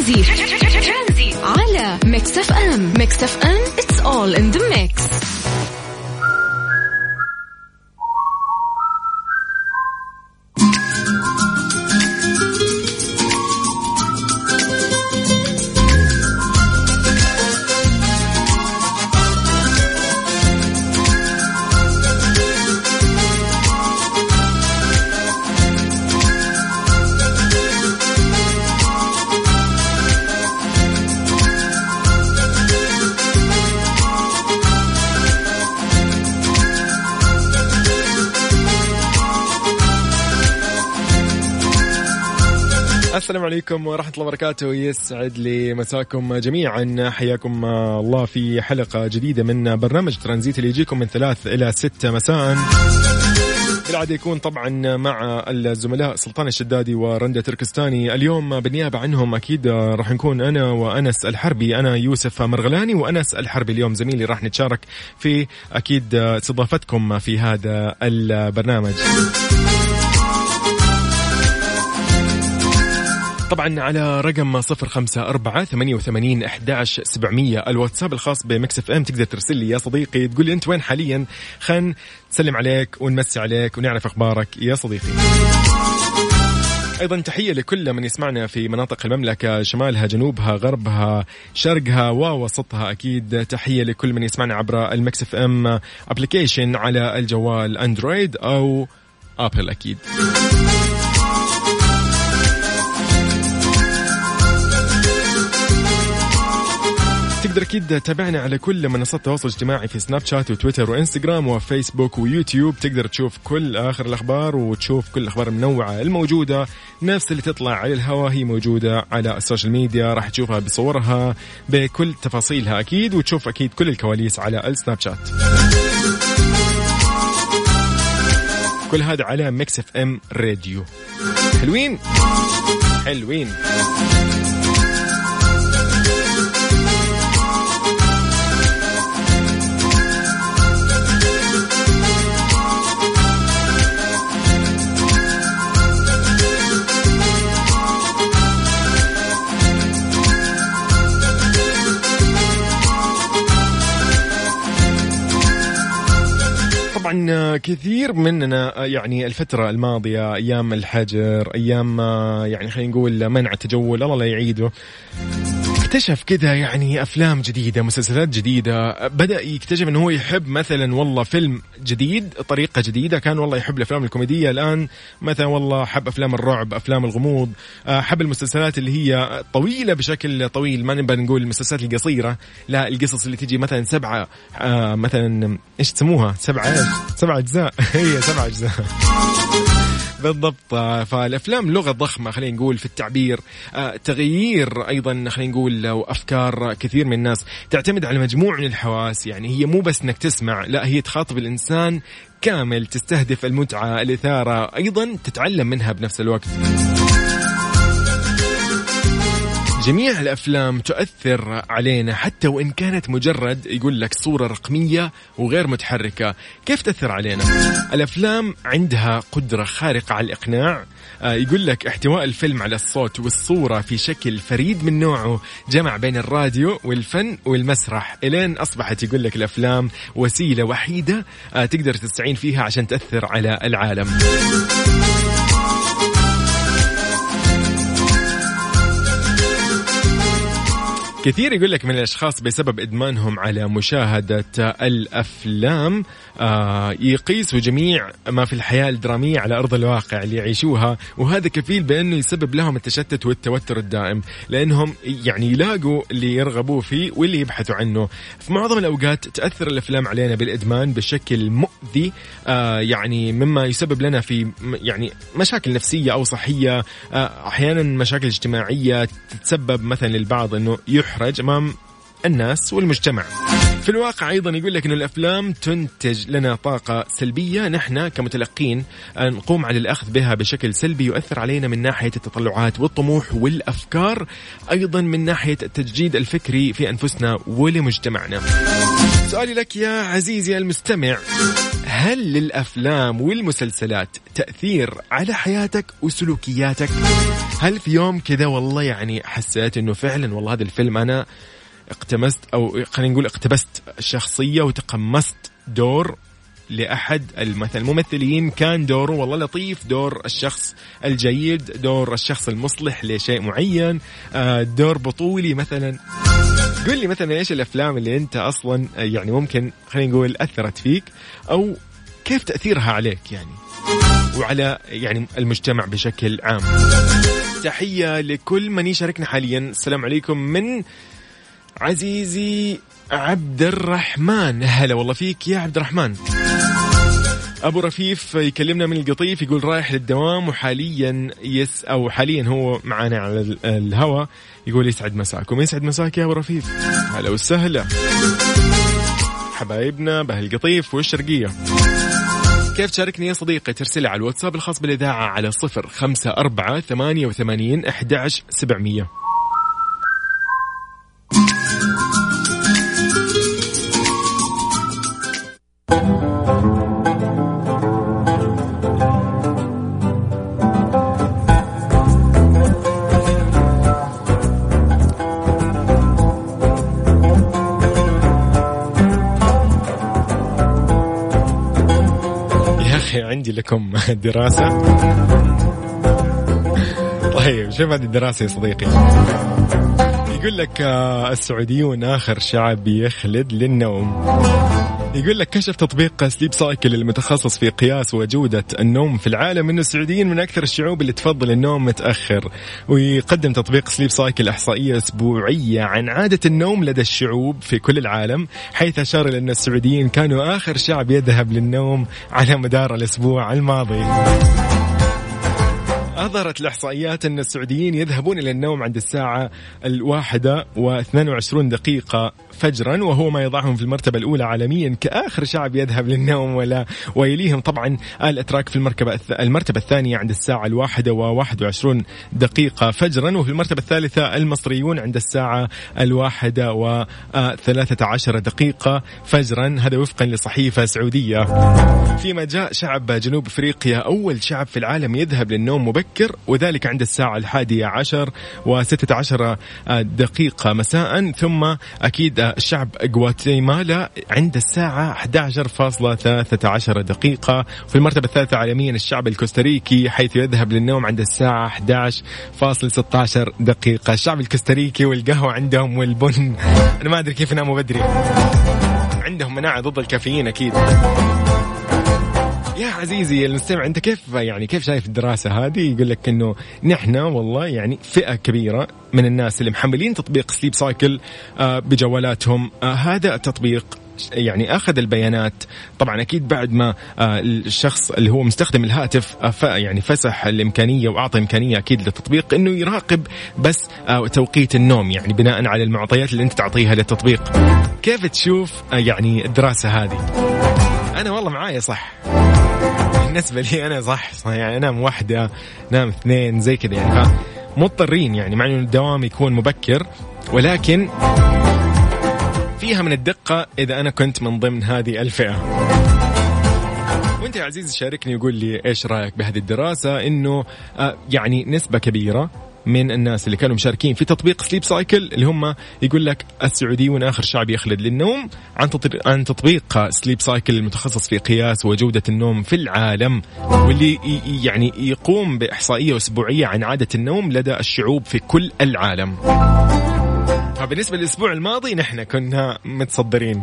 ترانزي. على ميكس أف أم. ميكس أف أم it's all in the mix. عليكم ورحمة الله وبركاته. يسعد لي مساكم جميعا. حياكم الله في حلقة جديدة من برنامج ترانزيت اللي يجيكم من ثلاث إلى ستة مساء. بالعادة يكون طبعا مع الزملاء سلطان الشدادي ورندا تركستاني. اليوم بالنيابة عنهم أكيد راح نكون أنا وأنس الحربي. أنا يوسف مرغلاني وأنس الحربي. اليوم زميلي راح نتشارك في أكيد استضافتكم في هذا البرنامج. طبعا على رقم صفر خمسة أربعة ثمانية وثمانين أحداش سبعمية. الواتساب الخاص بمكس إف إم تقدر ترسل لي يا صديقي تقول لي أنت وين حاليا؟ خلينا نسلم عليك ونمسي عليك ونعرف أخبارك يا صديقي. أيضا تحية لكل من يسمعنا في مناطق المملكة شمالها جنوبها غربها شرقها ووسطها أكيد. تحية لكل من يسمعنا عبر المكس إف إم application على الجوال Android أو ابل أكيد. تقدر أكيد تتابعنا على كل منصات التواصل الاجتماعي في سناب شات وتويتر وإنستغرام وفيسبوك ويوتيوب. تقدر تشوف كل آخر الأخبار وتشوف كل الأخبار المنوعة الموجودة. نفس اللي تطلع على الهواء هي موجودة على السوشيال ميديا راح تشوفها بصورها بكل تفاصيلها أكيد وتشوف أكيد كل الكواليس على السناب شات. كل هذا على ميكس إف إم راديو. حلوين؟ حلوين. طبعا كثير مننا يعني الفترة الماضية أيام الحجر أيام يعني خلينا نقول منع التجول الله لا يعيده. اكتشف كذا يعني أفلام جديدة مسلسلات جديدة. بدأ يكتشف إنه هو يحب مثلا والله فيلم جديد طريقة جديدة. كان والله يحب الأفلام الكوميدية. الآن مثلا والله حب أفلام الرعب أفلام الغموض حب المسلسلات اللي هي طويلة بشكل طويل. ما نبغى نقول المسلسلات القصيرة لا القصص اللي تجي مثلا سبعة مثلا إيش تسموها؟ سبعة سبعة أجزاء. هي سبعة أجزاء. بالضبط. فالأفلام لغة ضخمة خلينا نقول في التعبير. آه، تغيير أيضا خلينا نقول وأفكار كثير من الناس. تعتمد على مجموع من الحواس يعني هي مو بس إنك تسمع لا هي تخاطب الإنسان كامل تستهدف المتعة الإثارة أيضا تتعلم منها بنفس الوقت. جميع الأفلام تؤثر علينا حتى وإن كانت مجرد يقول لك صورة رقمية وغير متحركة، كيف تأثر علينا؟ الأفلام عندها قدرة خارقة على الإقناع، آه، يقول لك احتواء الفيلم على الصوت والصورة في شكل فريد من نوعه جمع بين الراديو والفن والمسرح، إلين أصبحت يقول لك الأفلام وسيلة وحيدة آه، تقدر تستعين فيها عشان تأثر على العالم. كثير يقول لك من الأشخاص بسبب إدمانهم على مشاهدة الأفلام آه يقيسوا جميع ما في الحياة الدرامية على أرض الواقع اللي يعيشوها وهذا كفيل بأنه يسبب لهم التشتت والتوتر الدائم لأنهم يعني يلاقوا اللي يرغبوا فيه واللي يبحثوا عنه. في معظم الأوقات تأثر الأفلام علينا بالإدمان بشكل مؤذي آه يعني مما يسبب لنا في يعني مشاكل نفسية أو صحية آه أحيانا مشاكل اجتماعية تتسبب مثلا للبعض إنه يحرج أمام الناس والمجتمع. في الواقع أيضا يقول لك ان الأفلام تنتج لنا طاقة سلبية. نحن كمتلقين نقوم على الأخذ بها بشكل سلبي يؤثر علينا من ناحية التطلعات والطموح والأفكار أيضا من ناحية التجديد الفكري في أنفسنا ولمجتمعنا. سؤالي لك يا عزيزي المستمع. هل للأفلام والمسلسلات تأثير على حياتك وسلوكياتك؟ هل في يوم كذا والله يعني حسيت أنه فعلا والله هذا الفيلم أنا اقتمست أو خلينا نقول اقتبست شخصية وتقمصت دور لأحد مثلا الممثلين. كان دوره والله لطيف. دور الشخص الجيد دور الشخص المصلح لشيء معين. آه، دور بطولي مثلا. قل لي مثلا إيش الأفلام اللي أنت أصلا يعني ممكن خلينا نقول أثرت فيك أو كيف تأثيرها عليك يعني؟ وعلى يعني المجتمع بشكل عام. تحية لكل من يشاركنا حاليا. السلام عليكم من عزيزي عبد الرحمن. هلا والله فيك يا عبد الرحمن. أبو رفيف يكلمنا من القطيف يقول رايح للدوام وحاليا يس أو حاليا هو معنا على الهواء يقول يسعد مساكم. يسعد مساك يا أبو رفيف. هلا وسهلا. حبايبنا بهالقطيف والشرقيه كيف تشاركني يا صديقي؟ ترسل على الواتساب الخاص بالإذاعة على صفر خمسة أربعة ثمانية وثمانين أحد سبعمية. لكم دراسة. طيب شوف هذه الدراسة يا صديقي. يقول لك آه، السعوديون آخر شعب يخلد للنوم. يقول لك كشف تطبيق سليب سايكل المتخصص في قياس وجودة النوم في العالم أن السعوديين من أكثر الشعوب اللي تفضل النوم متأخر. ويقدم تطبيق سليب سايكل إحصائية أسبوعية عن عادة النوم لدى الشعوب في كل العالم حيث أشار إلى أن السعوديين كانوا آخر شعب يذهب للنوم على مدار الأسبوع الماضي. أظهرت الإحصائيات أن السعوديين يذهبون إلى النوم عند الساعة الواحدة و22 دقيقة. فجرا وهو ما يضعهم في المرتبة الأولى عالميا كآخر شعب يذهب للنوم ولا ويليهم. طبعا الأتراك في المركبة المرتبة الثانية عند الساعة الواحدة و21 دقيقة فجرا وفي المرتبة الثالثة المصريون عند الساعة الواحدة و13 دقيقة فجرا. هذا وفقا لصحيفة سعودية. فيما جاء شعب جنوب أفريقيا أول شعب في العالم يذهب للنوم مبكر وذلك عند الساعة الحادية عشر وستة عشر دقيقة مساء. ثم أكيد الشعب غواتيمالا عند الساعة 11.13 دقيقة. في المرتبة الثالثة عالميا الشعب الكوستاريكي حيث يذهب للنوم عند الساعة 11.16 دقيقة. الشعب الكوستاريكي والقهوة عندهم والبن. أنا ما أدري كيف يناموا بدري. عندهم مناعة ضد الكافيين أكيد. يا عزيزي المستمع أنت كيف يعني كيف شايف الدراسة هذه؟ يقول لك إنه نحن والله يعني فئة كبيرة من الناس اللي محملين تطبيق سليب سايكل آه، بجوالاتهم. آه، هذا التطبيق يعني أخذ البيانات. طبعا أكيد بعد ما آه، الشخص اللي هو مستخدم الهاتف يعني فسح الإمكانية وأعطى إمكانية أكيد للتطبيق إنه يراقب بس توقيت النوم يعني بناء على المعطيات اللي أنت تعطيها للتطبيق. كيف تشوف يعني الدراسة هذه؟ أنا والله معايا صح. بالنسبة لي أنا صح, صح يعني أنام واحدة نام اثنين زي كذا يعني. مضطرين يعني مع أنه الدوام يكون مبكر ولكن فيها من الدقة إذا أنا كنت من ضمن هذه الفئة. وأنت يا عزيزي شاركني وقول لي إيش رأيك بهذه الدراسة؟ إنه آه، يعني نسبة كبيرة من الناس اللي كانوا مشاركين في تطبيق سليب سايكل اللي هم يقول لك السعوديون آخر شعب يخلد للنوم عن عن تطبيق سليب سايكل المتخصص في قياس وجودة النوم في العالم واللي يعني يقوم بإحصائية أسبوعية عن عادة النوم لدى الشعوب في كل العالم. فبالنسبة للأسبوع الماضي نحن كنا متصدرين.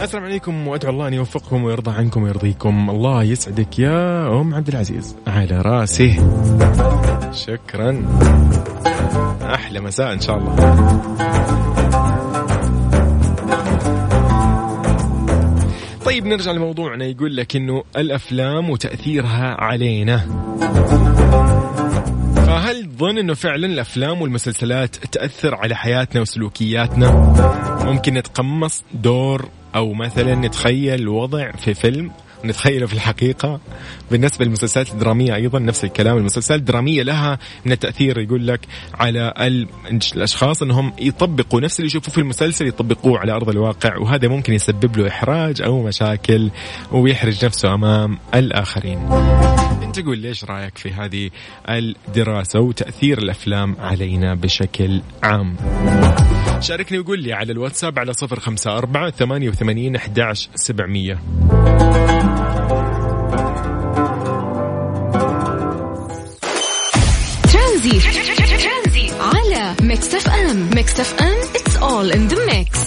السلام عليكم وأدعو الله أن يوفقكم ويرضى عنكم ويرضيكم. الله يسعدك يا أم عبد العزيز. على راسي شكرا. أحلى مساء إن شاء الله. طيب نرجع لموضوعنا. يقول لك إنه الأفلام وتأثيرها علينا. فهل تظن إنه فعلا الأفلام والمسلسلات تأثر على حياتنا وسلوكياتنا؟ ممكن نتقمص دور أو مثلا نتخيل وضع في فيلم ونتخيله في الحقيقة. بالنسبة للمسلسلات الدرامية أيضا نفس الكلام. المسلسلات الدرامية لها من التأثير يقول لك على الأشخاص أنهم يطبقوا نفس اللي يشوفوه في المسلسل يطبقوه على أرض الواقع وهذا ممكن يسبب له إحراج أو مشاكل ويحرج نفسه أمام الآخرين. أنت قول ليش رأيك في هذه الدراسة وتأثير الأفلام علينا بشكل عام؟ شاركني وقول لي على الواتساب على صفر خمسة أربعة ثمانية وثمانين أحداش سبعمية. ترانزي. على ميكس أف أم. ميكس أف أم it's all in the mix.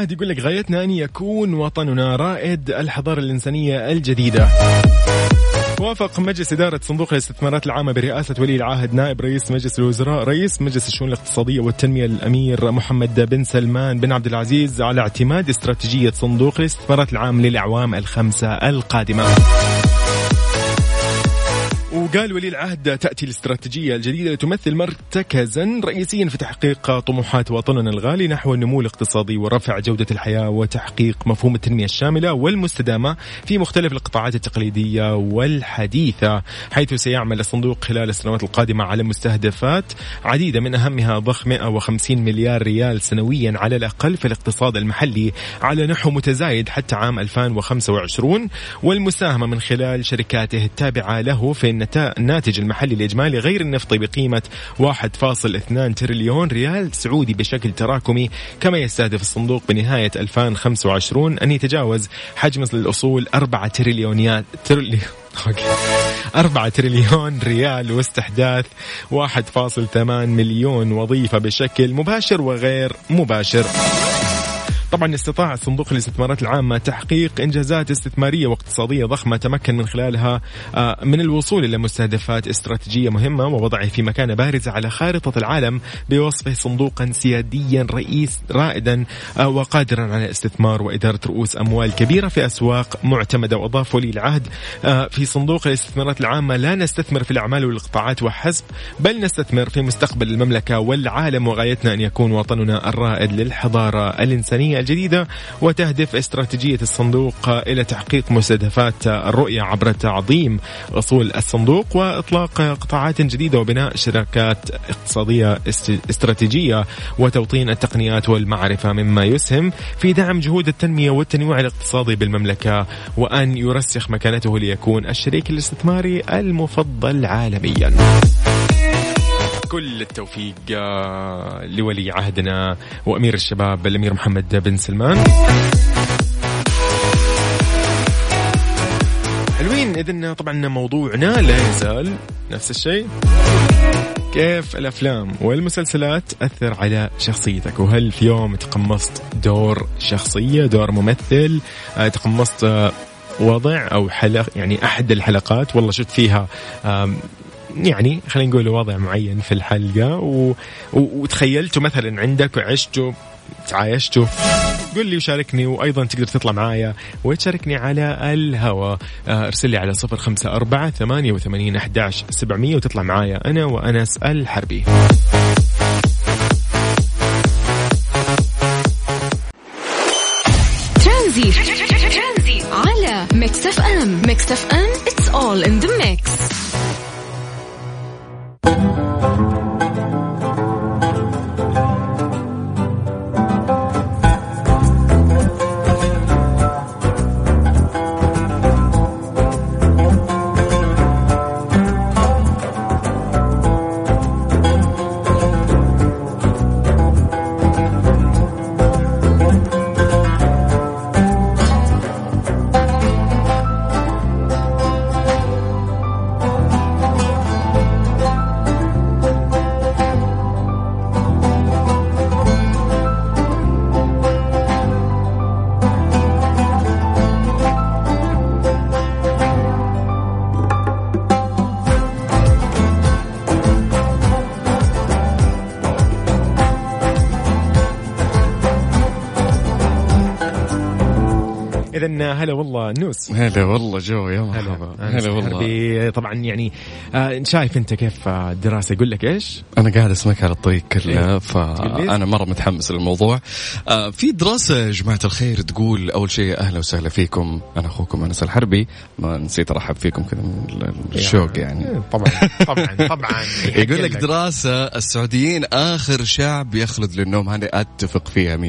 العهد يقول لك غايتنا أن يكون وطننا رائد الحضارة الإنسانية الجديدة. وافق مجلس إدارة صندوق الاستثمارات العامة برئاسة ولي العهد نائب رئيس مجلس الوزراء رئيس مجلس الشؤون الاقتصادية والتنمية الأمير محمد بن سلمان بن عبد العزيز على اعتماد استراتيجية صندوق الاستثمارات العام للأعوام الخمسة القادمة. وقال ولي العهد تأتي الاستراتيجية الجديدة لتمثل مرتكزا رئيسيا في تحقيق طموحات وطننا الغالي نحو النمو الاقتصادي ورفع جودة الحياة وتحقيق مفهوم التنمية الشاملة والمستدامة في مختلف القطاعات التقليدية والحديثة حيث سيعمل الصندوق خلال السنوات القادمة على مستهدفات عديدة من أهمها ضخ 150 مليار ريال سنويا على الأقل في الاقتصاد المحلي على نحو متزايد حتى عام 2025 والمساهمة من خلال شركاته التابعة له في الناتج المحلي الإجمالي غير النفطي بقيمة 1.2 تريليون ريال سعودي بشكل تراكمي كما يستهدف الصندوق بنهاية 2025 أن يتجاوز حجم الأصول 4 تريليونيات تريليون أربعة تريليون ريال واستحداث 1.8 مليون وظيفة بشكل مباشر وغير مباشر. طبعا استطاع صندوق الاستثمارات العامة تحقيق إنجازات استثمارية واقتصادية ضخمة تمكن من خلالها آه، من الوصول إلى مستهدفات استراتيجية مهمة ووضعه في مكانة بارزة على خارطة العالم بوصفه صندوقا سياديا رئيس رائدا آه، وقادرا على استثمار وإدارة رؤوس أموال كبيرة في أسواق معتمدة وأضاف ولي العهد. آه، في صندوق الاستثمارات العامة لا نستثمر في الأعمال والقطاعات وحسب بل نستثمر في مستقبل المملكة والعالم وغايتنا أن يكون وطننا الرائد للحضارة الإنسانية. الجديدة وتهدف استراتيجية الصندوق إلى تحقيق مستهدفات الرؤية عبر تعظيم أصول الصندوق وإطلاق قطاعات جديدة وبناء شركات اقتصادية استراتيجية وتوطين التقنيات والمعرفة مما يسهم في دعم جهود التنمية والتنويع الاقتصادي بالمملكة وأن يرسخ مكانته ليكون الشريك الاستثماري المفضل عالميا. كل التوفيق آه، لولي عهدنا وأمير الشباب الأمير محمد بن سلمان. حلوين اذا طبعا موضوعنا لا يزال نفس الشيء. كيف الأفلام والمسلسلات تأثر على شخصيتك؟ وهل في يوم تقمصت دور شخصية دور ممثل آه، تقمصت آه، وضع أو حلقه يعني أحد الحلقات؟ والله شفت فيها يعني خلينا نقول وضع معين في الحلقة و... وتخيلته مثلا عندك وعشته تعايشته قل لي وشاركني وأيضا تقدر تطلع معايا وتشاركني على الهواء آه، أرسل لي على صفر خمسة أربعة ثمانية وثمانين أحداش سبعمية وتطلع معايا أنا وأنس الحربي. ترانزي. على ميكس أف أم. ميكس أف أم it's all in the اذا هلا والله نوس. هلا والله جو يا مرحبا. هلا والله. طبعا يعني آه شايف أنت كيف الدراسة؟ يقول لك إيش؟ أنا قاعد أسمعك على الطريق كله إيه؟ فانا مرة متحمس للموضوع. آه في دراسة يا جماعة الخير تقول أول شيء أهلا وسهلا فيكم. أنا أخوكم أنس الحربي. ما نسيت أرحب فيكم كذا من الشوق يعني. إيه، طبعا طبعا طبعا. يقول لك دراسة السعوديين آخر شعب يخلد للنوم. هذه أتفق فيها 100%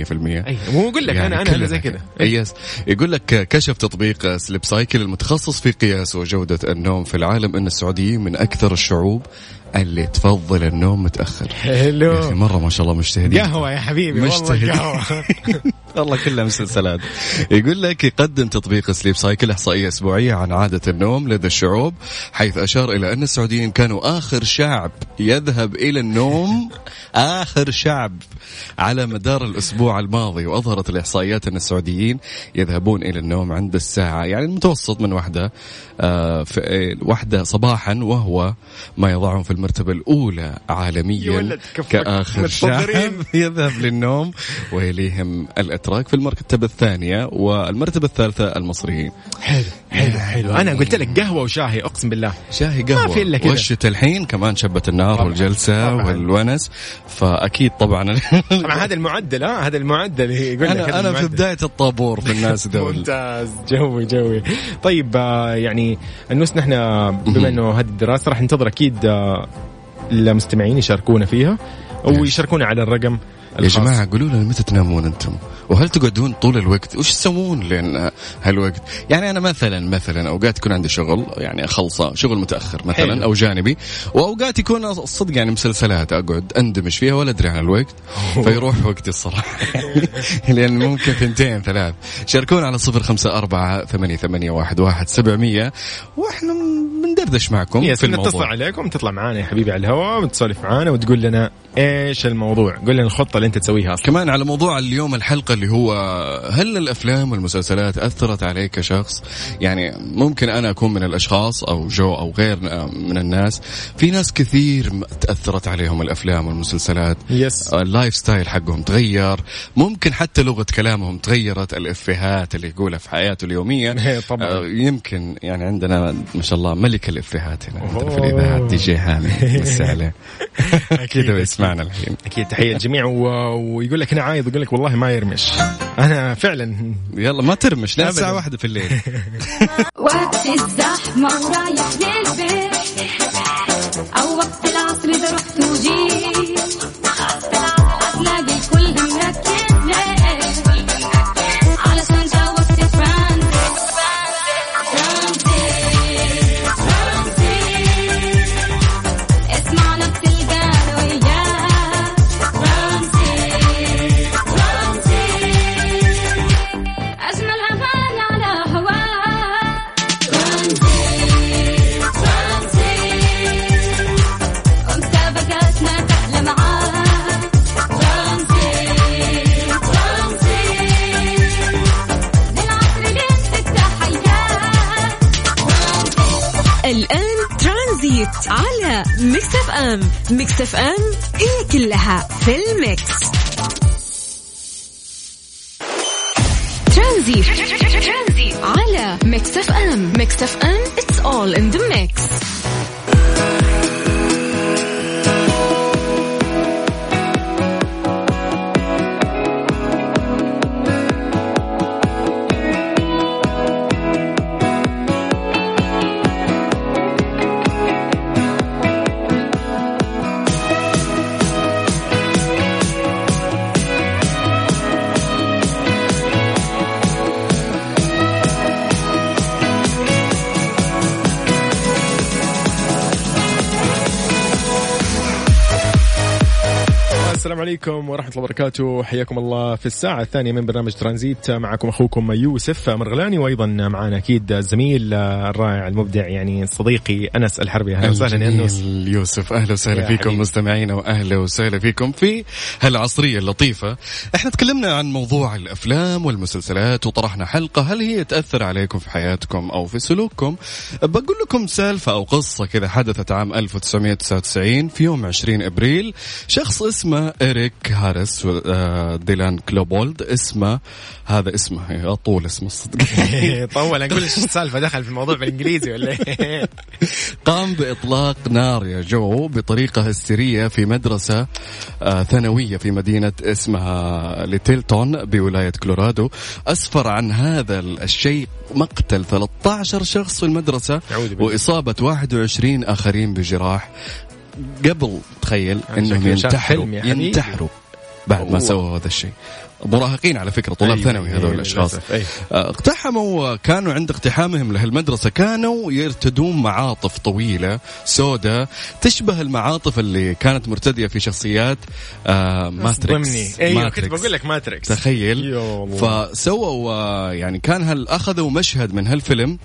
أي مو أقول لك يعني أنا أنا زي كذا. yes. يقول لك كشف تطبيق سليب سايكل المتخصص في قياس وجودة النوم في العالم أن السعوديين من أكثر الشعوب اللي تفضل النوم متأخر. حلو. يا أخي مرة ما شاء الله مجتهدين. قهوة يا حبيبي مجتهدين. والله والله كلها مسلسلات. يقول لك يقدم تطبيق سليب سايكل إحصائية أسبوعية عن عادة النوم لدى الشعوب حيث أشار إلى أن السعوديين كانوا آخر شعب يذهب إلى النوم آخر شعب على مدار الأسبوع الماضي. وأظهرت الإحصائيات أن السعوديين يذهبون إلى النوم عند الساعة يعني المتوسط من واحدة آه في واحدة صباحا وهو ما يضعهم في المرتبة الأولى عالميا كآخر شعب يذهب للنوم ويليهم الاتراك في المرتبة الثانية والمرتبة الثالثة المصريين. حلو حلو حلو. أنا قلت لك قهوة وشاهي أقسم بالله. شاهي قهوة. ما في إلا كذا. والشتاء الحين كمان شبه النار طبعًا. والجلسة طبعًا. والونس. فأكيد طبعا طبعا هذا المعدل ها؟ هذا المعدل يقول لك أنا أنا في بداية الطابور في الناس دول. ممتاز جوي جوي. طيب آه، يعني النوس نحن بما إنه هذه الدراسة راح ننتظر أكيد آه، المستمعين يشاركونا فيها ويشاركونا على الرقم يا جماعة قولوا لنا متى تنامون أنتم؟ وهل تقعدون طول الوقت؟ وش تسوون لين هالوقت؟ يعني أنا مثلا مثلا أوقات يكون عندي شغل يعني أخلصه شغل متأخر مثلا حلو. أو جانبي وأوقات يكون الصدق يعني مسلسلات أقعد أندمج فيها ولا أدري عن الوقت فيروح وقتي الصراحة. لأن ممكن ثنتين ثلاث. شاركونا على صفر خمسة أربعة ثمانية, ثمانية واحد, واحد سبعمية. وإحنا بندردش معكم في الموضوع. نتصل عليكم تطلع معنا يا حبيبي على الهواء وتسولف معنا وتقول لنا إيش الموضوع. قول لنا الخطة اللي أنت تسويها أصلا. كمان على موضوع اليوم الحلقة اللي هو هل الأفلام والمسلسلات أثرت عليك كشخص؟ يعني ممكن أنا أكون من الأشخاص أو جو أو غير من الناس. في ناس كثير تأثرت عليهم الأفلام والمسلسلات. yes ال lifestyle حقهم تغير. ممكن حتى لغة كلامهم تغيرت. الإفيهات اللي يقولها في حياته اليومية. طبعا. آه، يمكن يعني عندنا ما شاء الله ملك الإفيهات هنا. عندنا في الإذاعة دي جي هاني. عليه. أكيد. يسمعنا الحين. أكيد. تحية الجميع و... ويقول لك أنا عايض يقول لك والله ما يرمش. أنا فعلا. يلا ما ترمش لين الساعة واحدة في الليل. وقت الزحمة ورايح للبيت. ميكس اف ام. ميكس اف ام هي كلها في الميكس. ترانزي. على ميكس اف ام. ميكس اف ام. السلام عليكم ورحمة الله وبركاته. حياكم الله في الساعة الثانية من برنامج ترانزيت. معكم أخوكم يوسف مرغلاني وأيضا معنا أكيد الزميل الرائع المبدع يعني صديقي أنس الحربي. أهلا وسهلا يا أنس. يوسف. أهلا وسهلا فيكم مستمعينا وأهلا وسهلا فيكم في هالعصرية اللطيفة. إحنا تكلمنا عن موضوع الأفلام والمسلسلات وطرحنا حلقة. هل هي تأثر عليكم في حياتكم أو في سلوككم؟ بقول لكم سالفة أو قصة كذا حدثت عام 1999 في يوم 20 إبريل. شخص اسمه إيريك هاريس وديلان كلوبولد. اسمه هذا اسمه. طول اسمه الصدق. طول أقول إيش السالفة؟ دخل في الموضوع بالإنجليزي ولا إيه؟ قام بإطلاق نار يا جو بطريقة هستيرية في مدرسة آه، ثانوية في مدينة اسمها ليتلتون بولاية كولورادو. أسفر عن هذا الشيء مقتل 13 شخص في بالله. وإصابة 21 آخرين بجراح. قبل تخيل إنهم شكله شاف ينتحروا حبيبي. ينتحروا بعد ما. سووا هذا الشيء مراهقين على فكرة طلاب أيوة، ثانوي أيوة، هذول الأشخاص أيوة. اقتحموا كانوا عند اقتحامهم لهالمدرسة كانوا يرتدون معاطف طويلة سوداء تشبه المعاطف اللي كانت مرتدية في شخصيات آه ماتريكس ضمني أيوه كنت ماتريكس. بقول لك ماتريكس تخيل. فسووا آه، يعني كان هل أخذوا مشهد من هالفيلم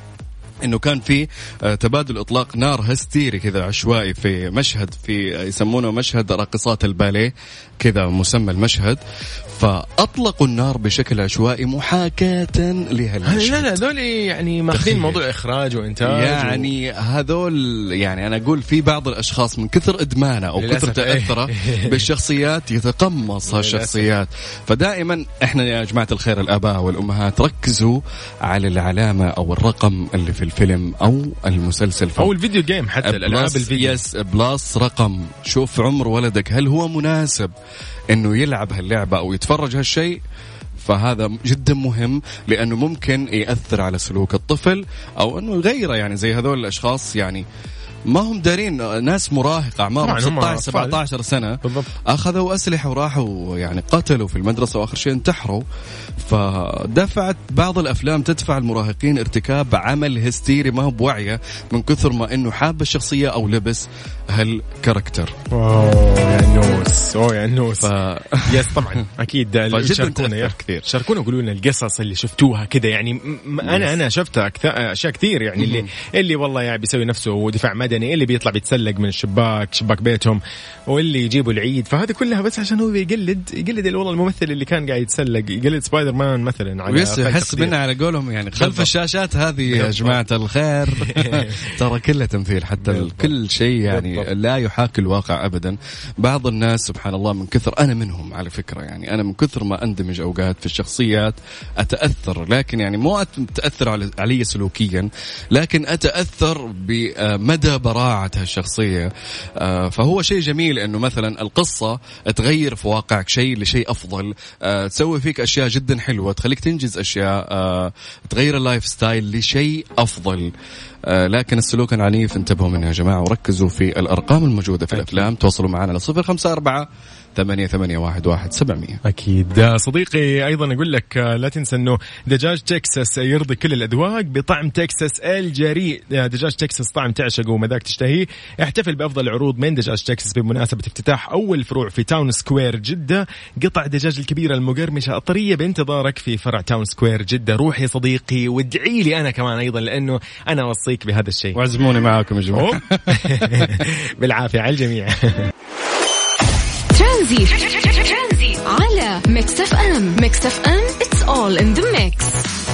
إنه كان في آه، تبادل إطلاق نار هستيري كذا عشوائي في مشهد في يسمونه مشهد راقصات الباليه كذا مسمى المشهد. فأطلقوا النار بشكل عشوائي محاكاة لهالمشهد. لا لا هذول يعني ماخذين. موضوع إخراج وإنتاج يعني هذول يعني أنا أقول في بعض الأشخاص من كثر إدمانه أو كثر إيه. تاثره بالشخصيات يتقمص هالشخصيات. فدائما إحنا يا جماعة الخير الآباء والأمهات ركزوا على العلامة أو الرقم اللي في الفيلم أو المسلسل أو ال video game حتى الألعاب الفيديو yes plus رقم. شوف عمر ولدك هل هو مناسب إنه يلعب هاللعبة أو يتفرج هالشيء؟ فهذا جدا مهم لأنه ممكن يأثر على سلوك الطفل أو إنه يغيره يعني زي هذول الأشخاص يعني ما هم دارين ناس مراهقة أعمارهم طبعاً هم 16 أطفال. 17 سنة. بالضبط. أخذوا أسلحة وراحوا يعني قتلوا في المدرسة وآخر شيء انتحروا. فدفعت بعض الأفلام تدفع المراهقين ارتكاب عمل هستيري ما هو بوعيه من كثر ما إنه حاب الشخصية أو لبس. هالكاركتر واو يا نوس. أوه يا نوس. ف... يس طبعا. أكيد. شاركونا كثير. شاركونا وقولوا لنا القصص اللي شفتوها كذا. يعني م- أنا أنا شفت أكثر أشياء كثير. يعني اللي اللي والله يعني بيسوي نفسه دفاع مدني اللي بيطلع بيتسلق من الشباك شباك بيتهم واللي يجيبوا العيد. فهذه كلها بس عشان هو يقلد يقلد والله الممثل اللي كان قاعد يتسلق. يقلد سبايدر مان مثلا على ويس يحس. بنا على قولهم يعني خلف بالضبط. الشاشات هذه يا. جماعة الخير. ترى كلها تمثيل حتى. كل شيء يعني بالضبط. لا يحاكي الواقع ابدا. بعض الناس سبحان الله من كثر أنا منهم على فكرة يعني أنا من كثر ما أندمج أوقات في الشخصيات أتأثر لكن يعني مو اتاثر علي سلوكيا لكن أتأثر بمدى براعه هالشخصيه آه، فهو شيء جميل إنه مثلا القصة تغير في واقعك شيء لشيء أفضل. آه، تسوي فيك أشياء جدا حلوة تخليك تنجز أشياء آه، تغير ال lifestyle لشيء أفضل. لكن السلوك العنيف انتبهوا منه يا جماعة وركزوا في الأرقام الموجودة في الأفلام. تواصلوا معنا على صفر خمسة أربعة ثمانية ثمانية واحد واحد سبعمية. أكيد. آه، صديقي أيضا أقول لك آه، لا تنسى أنه دجاج تكساس يرضي كل الأذواق بطعم تكساس الجريء. آه، دجاج تكساس طعم تعشقه ومذاق تشتهيه. احتفل بأفضل عروض من دجاج تكساس بمناسبة افتتاح أول فروع في تاون سكوير جدة. قطع الدجاج الكبيرة المقرمشة الطرية بانتظارك في فرع تاون سكوير جدة. روح يا صديقي وادعي لي أنا كمان أيضا لأنه أنا اوصيك بهذا الشيء. وعزموني معاكم يا جماعة. أوه. بالعافية على الجميع. ترانزي على ميكس اف ام. ميكس اف ام It's all in the mix.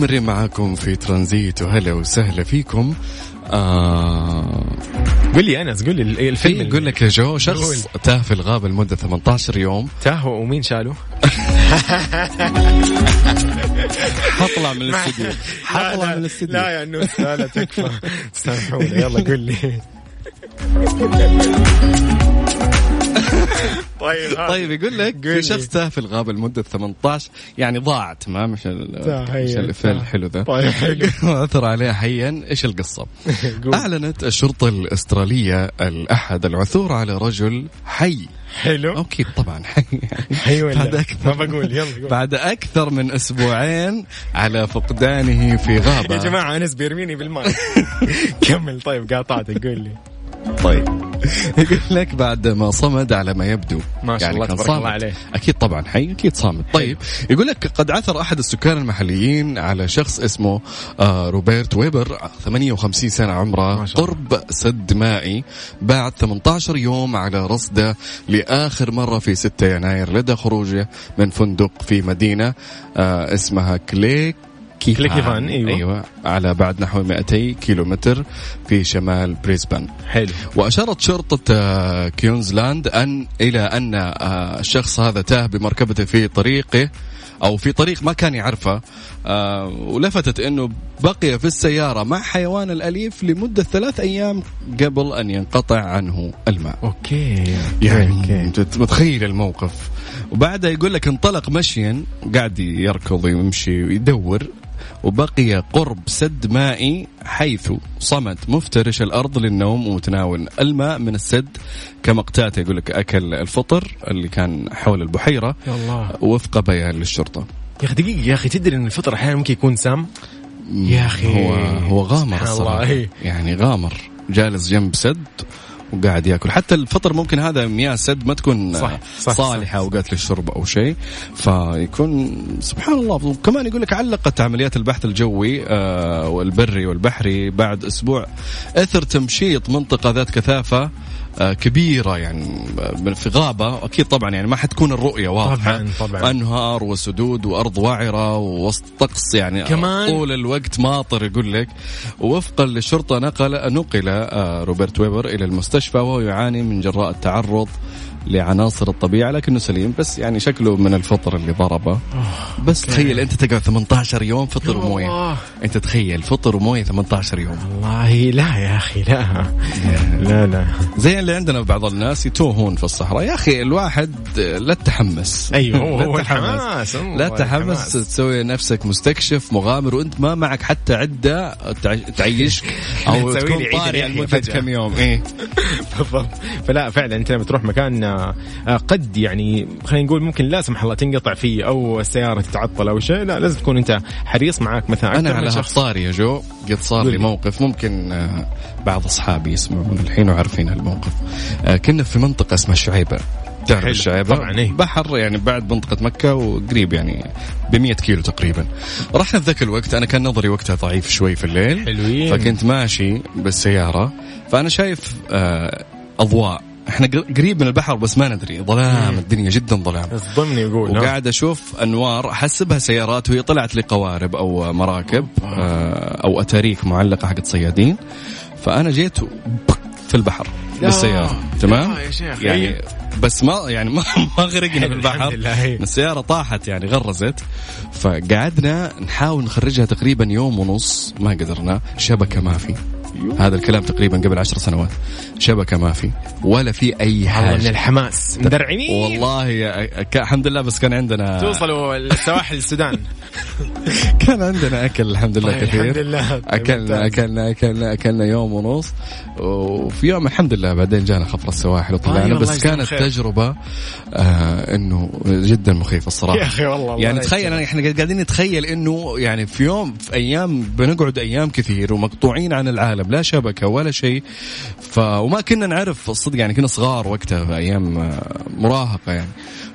مستمرين معاكم في ترانزيت. وهلا وسهلا فيكم. آه قول لي انس قول لي ال- الفيلم في يقول لك يا جو شخص قول. تاه في الغابة لمدة 18 يوم. تاهو ومين شاله؟ حطلع من الاستوديو حطلع من لا الاستوديو يا نوس لا لا تكفى. سامحونا يلا قول لي. طيب ها. طيب يقول لك في. شخص تاه في الغابة لمدة 18 يعني ضاع تمام مش مش. الحلو ذا طيب حلو وأثر عليه حيا إيش القصة؟ قول. أعلنت الشرطة الأسترالية الأحد العثور على رجل حي حلو أكيد طبعا حي حي ولا بعد أكثر ما بقول يلا قول. بعد أكثر من أسبوعين على فقدانه في غابة يا جماعة انس بيرميني بالماء كمل طيب قاطعتك قول لي طيب يقول لك بعد ما صمد على ما يبدو ما شاء الله كان تبارك. الله عليه. أكيد طبعا حي أكيد صامت طيب يقول لك قد عثر أحد السكان المحليين على شخص اسمه آه روبرت ويبر 58 سنة عمره الله. قرب سد مائي بعد 18 يوم على رصده لآخر مرة في 6 يناير لدى خروجه من فندق في مدينة آه اسمها كليك كليكيفان، أيوة. أيوه. على بعد نحو 200 كيلومتر في شمال بريسبان حلو. وأشارت شرطة آه، كيونزلاند أن إلى أن آه، الشخص هذا تاه بمركبته في طريقه أو في طريق ما كان يعرفه آه، ولفتت إنه بقي في السيارة مع حيوان الأليف لمدة ثلاث أيام قبل أن ينقطع عنه الماء. okay. يعني أنت متخيل الموقف. وبعدها يقول لك انطلق مشيا قاعد يركض ويمشي ويدور وبقي قرب سد مائي حيث صمد مفترش الأرض للنوم ومتناول الماء من السد. كمقتاته يقول لك أكل الفطر اللي كان حول البحيرة يا الله. وفق بيان للشرطة. يا أخي دقيقة يا أخي تدري إن الفطر أحيانا ممكن يكون سام؟ يا أخي. هو هو غامر الصراحه. يعني غامر. جالس جنب سد وقاعد ياكل. حتى الفطر ممكن هذا مياه سد ما تكون صح، صح، صالحة. اوقات للشرب أو شيء. فيكون سبحان الله. وكمان يقول لك علقت عمليات البحث الجوي آه والبري والبحري بعد أسبوع. إثر تمشيط منطقة ذات كثافة آه، كبيرة يعني آه، في غابة. أكيد طبعا يعني ما حتكون الرؤية واضحة. طبعاً، طبعاً. أنهار وسدود وأرض وعرة ووسط طقس يعني كمان- طول الوقت ماطر يقول لك. ووفقا للشرطة نقل نقل آه، روبرت ويبر إلى المستشفى وهو يعاني من جراء التعرض. لعناصر الطبيعة لكنه سليم بس يعني شكله من الفطر اللي ضربه. بس تخيل أنت تقعد 18 يوم فطر الله. أنت تخيل فطر وموية 18 يوم. والله لا يا أخي لا. لا لا. زي اللي عندنا بعض الناس يتوهون في الصحراء. يا أخي الواحد لا تتحمس أيوه هو تتحمس. الحماس لا تحمس الحماس. تسوي نفسك مستكشف مغامر وأنت ما معك حتى عدة تع- تعيشك أو تكون اللحية لمده. كم يوم. إيه. بالضبط. فلا فعلا أنت لما تروح مكان آه، آه، قد يعني خلينا نقول ممكن لا سمح الله تنقطع فيه أو السيارة تتعطل أو شيء لا لازم تكون أنت حريص معك مثلا أنا على شخص. هالطاري يا جو قد صار لي. موقف ممكن آه، بعض أصحابي يسمعون الحين وعارفين هالموقف آه، كنا في منطقة اسمها الشعيبه تعرف حلو. الشعيبة طبعاً، إيه. بحر يعني بعد منطقة مكة وقريب يعني ب 100 كيلو تقريبا رحنا في ذاك الوقت أنا كان نظري وقتها ضعيف شوي في الليل حلوين. فكنت ماشي بالسيارة فأنا شايف آه، أضواء إحنا قر- قريب من البحر بس ما ندري ظلام الدنيا جدا ظلام اصدمني يقول ها. وقاعد أشوف أنوار أحسبها سيارات وهي طلعت لي قوارب أو مراكب آه، أو أتاريك معلقة حقت صيادين فأنا جيت في البحر. بالسيارة تمام يا شيخ. يعني. بس ما يعني ما ما غرقنا البحر إيه. السيارة طاحت يعني غرزت فقعدنا نحاول نخرجها تقريبا يوم ونص ما قدرنا شبكة ما في هذا الكلام تقريبا قبل عشر سنوات. شبكة ما في ولا في أي والله من حاجة الحماس مدرعمين والله يا- ك- الحمد لله بس كان عندنا توصلوا السواحل السودان. كان عندنا أكل الحمد لله طيب، كثير. الحمد لله. اكلنا ممتاز. اكلنا اكلنا أكلنا يوم ونص. وفي يوم الحمد لله بعدين جانا خفر السواحل طيب، وطلعنا. الله بس كانت خير. تجربة آه إنه جدا مخيفة الصراحة. يا أخي والله الله يعني لا تخيل. إحنا قاعدين نتخيل إنه يعني في يوم في أيام بنقعد أيام كثير ومقطوعين عن العالم. لا شبكة ولا شيء. ف وما كنا نعرف الصدق يعني كنا صغار وقتها في أيام آه، مراهقة يعني.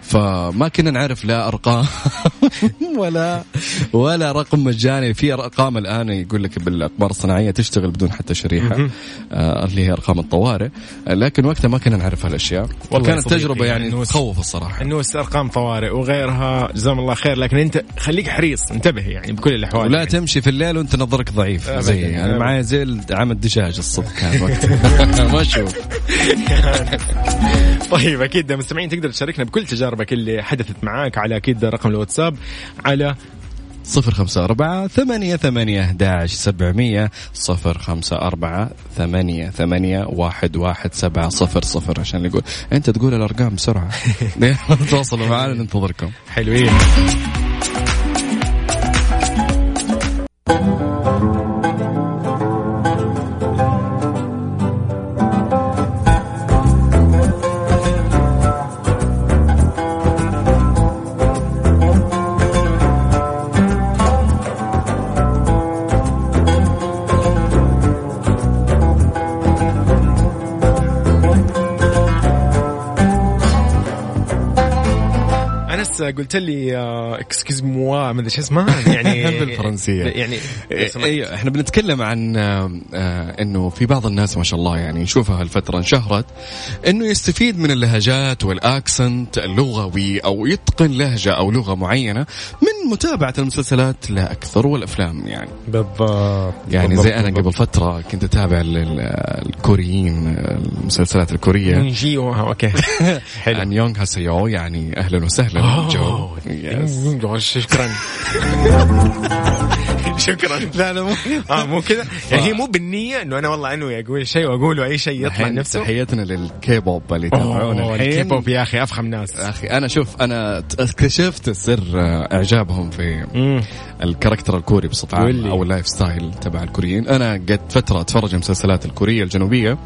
فما كنا نعرف لا أرقام ولا ولا رقم مجاني. في أرقام الآن يقول لك بالاقمار الصناعية تشتغل بدون حتى شريحة. آه اللي هي أرقام الطوارئ. لكن وقتها ما كنا نعرف هالاشياء والله كانت تجربة يعني إنه تخوف الصراحة. انه أرقام طوارئ وغيرها. جزاهم الله خير. لكن أنت خليك حريص. انتبه يعني بكل الأحوال. ولا يعني. تمشي في الليل وأنت نظرك ضعيف. أبداً، زي أنا أبداً. معي زي عام الدجاج الصدق كان وقتها. ما أشوف. طيب أكيد مستمعين تقدر تشاركنا بكل تجاربك اللي حدثت معاك على أكيد رقم الواتساب على صفر خمسة أربعة ثمانية ثمانية أحداش سبعمية صفر خمسة أربعة ثمانية ثمانية واحد واحد سبعة صفر صفر عشان يقول أنت تقول الأرقام بسرعة. تواصلوا معنا ننتظركم. حلوين. قلت لي excusez-moi ما أدري شو اسمها يعني بالفرنسية. يعني أيوه إحنا بنتكلم عن آه، آه، إنه في بعض الناس ما شاء الله يعني نشوفها هالفترة انشهرت إنه يستفيد من اللهجات وال accent اللغوي أو يتقن لهجة أو لغة معينة من متابعة المسلسلات لا أكثر والافلام يعني. بالضبط يعني بالضبط، زي أنا. قبل فترة كنت أتابع ال- ال- الكوريين المسلسلات الكورية. نجيو ها، okay. حلو. 안녕하세요 يعني أهلا وسهلا. جو أوه، yes. شكرا شكرا. لا لا مو آه مو كذا يعني هي مو بالنية إنه أنا والله انوي أقول شيء واقول أي شيء يطلع نفسه؟ تحياتنا للكيبوب اللي يتابعونا الكيبوب يا أخي أفخم ناس. أخي أنا شوف أنا اكتشفت سر إعجابهم في. ال character الكوري عامه لي. أو ال lifestyle تبع الكوريين. أنا قد فترة أتفرج المسلسلات الكورية الجنوبية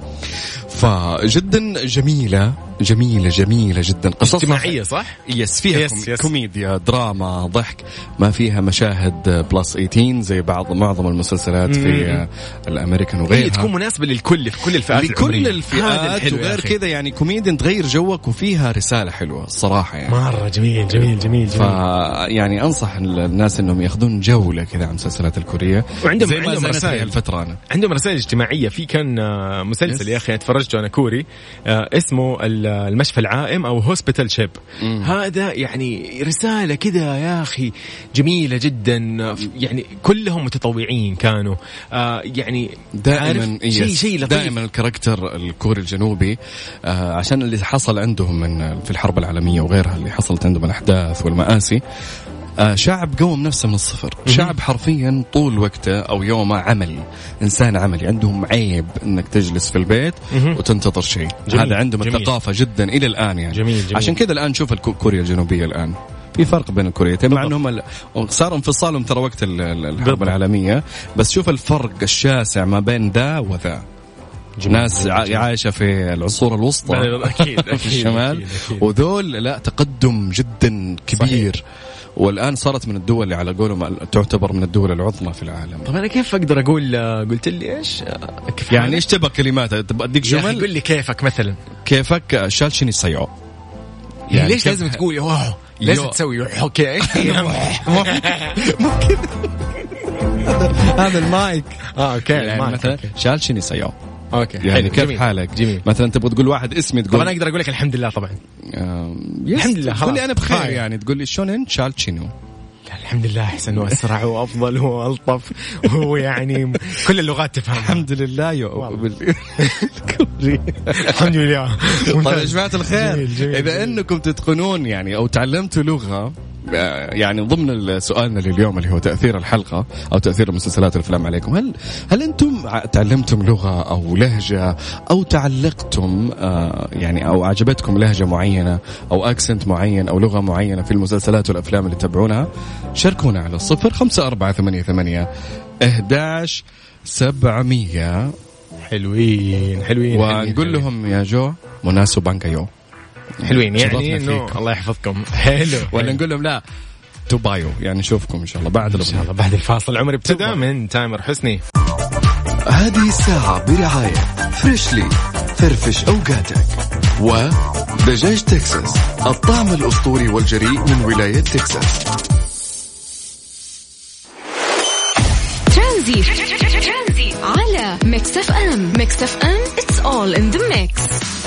فجدا جميلة جميلة جميلة جدا. قصصها اجتماعية صح؟ yes فيها yes، كوم... يس. كوميديا دراما ضحك ما فيها مشاهد plus 18 زي بعض معظم المسلسلات في آه، الأمريكان هي وغيرها تكون مناسبة للكل في كل الفئات لكل الفئات وغير. كذا يعني كوميديا تغير جوك وفيها رسالة حلوة الصراحه يعني. مرة جميل جميل جميل جميل. يعني أنصح الناس إنهم يأخذون جولة كذا عن المسلسلات الكورية. وعندهم- زي ما عندهم رسائل. الفترة أنا. عندهم رسائل اجتماعية. في كان آه، مسلسل yes. يا أخي أتفرجته أنا كوري آه، اسمه ال- المشفى العائم أو Hospital Ship هذا يعني رسالة كذا يا أخي جميلة جدا آه، يعني كلهم متطوعين كانوا آه، يعني دائما عارف؟ شيء شيء لطيف دائما ال character الكوري الجنوبي آه عشان اللي حصل عندهم من في الحرب العالمية وغيرها اللي حصلت عندهم الأحداث والمآسي آه شعب قوم نفسه من الصفر شعب حرفيا طول وقته أو يومه عملي إنسان عملي عندهم عيب إنك تجلس في البيت مهم. وتنتظر شيء هذا عندهم جميل. الثقافة جدا إلى الآن يعني جميل، جميل. عشان كذا الآن شوف كوريا الجنوبية الآن في فرق بين الكوريتين مع. انهم صار انفصالهم ترى وقت ال- ال- الحرب. العالمية. بس شوف الفرق الشاسع ما بين ذا وذا. ناس جميل، ع- جميل. عايشة في العصور الوسطى. أكيد أكيد في الشمال. أكيد، أكيد. وذول لا تقدم جدا كبير. والآن صارت من الدول اللي على قولهم تعتبر من الدول العظمى في العالم. طب أنا كيف أقدر أقول آه، قلت لي إيش؟ آه، كيف يعني؟ إيش تبغى كلمات؟ أديك جمل؟ قول لي كيفك مثلا. كيفك؟ شالشيني سيو يعني ليش لازم تقول يا يو. تسوي؟ أوكي. إيش هذا المايك. آه أوكي يعني مثلا أوكي. شالشيني سيو أوكي. يعني حلو، كيف جميل. حالك؟ جميل. مثلا تبغى تقول واحد اسمي تقول أنا أقدر أقول لك الحمد لله طبعا. الحمد لله، تقول لي خلاص. أنا بخير. يعني تقول لي شونن شالتشينو الحمد لله أحسن وأسرع وأفضل وألطف وهو يعني كل اللغات تفهمها الحمد لله. بال- الحمد لله طيب يا جماعة الخير جميل، جميل، إذا جميل. أنكم تتقنون يعني أو تعلمتوا لغة آه، يعني ضمن سؤالنا لليوم اللي هو تأثير الحلقة أو تأثير المسلسلات والأفلام عليكم هل هل أنتم ع- تعلمتم لغة أو لهجة أو تعلقتم آه، يعني أو عجبتكم لهجة معينة أو أكسنت معين أو لغة معينة في المسلسلات والأفلام اللي تتابعونها؟ شاركونا على الصفر خمسة أربعة ثمانية ثمانية إهداش سبعمية. حلوين حلوين. ونقول. لهم يا جو مناسو بانكايو. حلوين. يعني شرفنا إنه. الله يحفظكم. حلو. ولا. نقول لهم لا تو بايو. يعني نشوفكم إن شاء الله بعد إن شاء. الله بعد الفاصل. عمر ابتدى من تايمر حسني. هذه الساعة برعاية فريشلي. فرفش أوقاتك. ودجاج تكساس. الطعم الأسطوري والجريء من ولاية تكساس. ترانزي. على ميكس أف أم. ميكس أف أم it's all in the mix.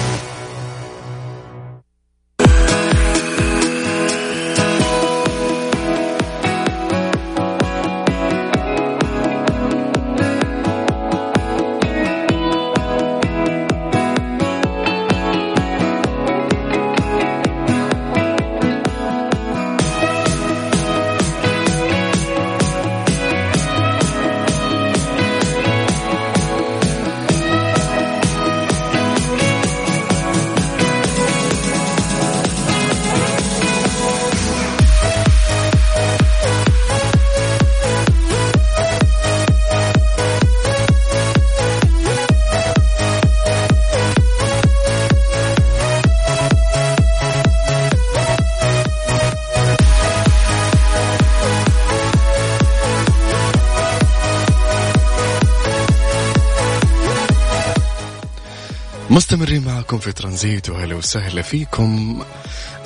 معكم في ترانزيت وهلا وسهلا فيكم.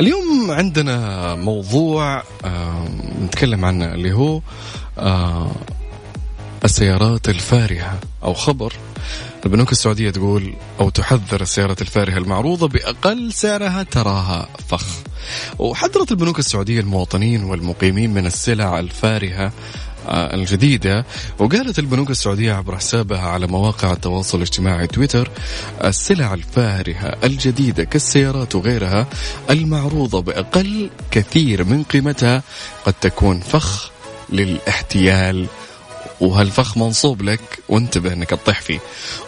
اليوم عندنا موضوع نتكلم عنه اللي هو السيارات الفارهة أو خبر. البنوك السعودية تقول أو تحذر السيارات الفارهة المعروضة بأقل سعرها تراها فخ. وحذرت البنوك السعودية المواطنين والمقيمين من السلع الفارهة الجديدة. وقالت البنوك السعودية عبر حسابها على مواقع التواصل الاجتماعي تويتر السلع الفارهة الجديدة كالسيارات وغيرها المعروضة بأقل كثير من قيمتها قد تكون فخ للاحتيال. وهالفخ منصوب لك وانتبه إنك تطيح فيه.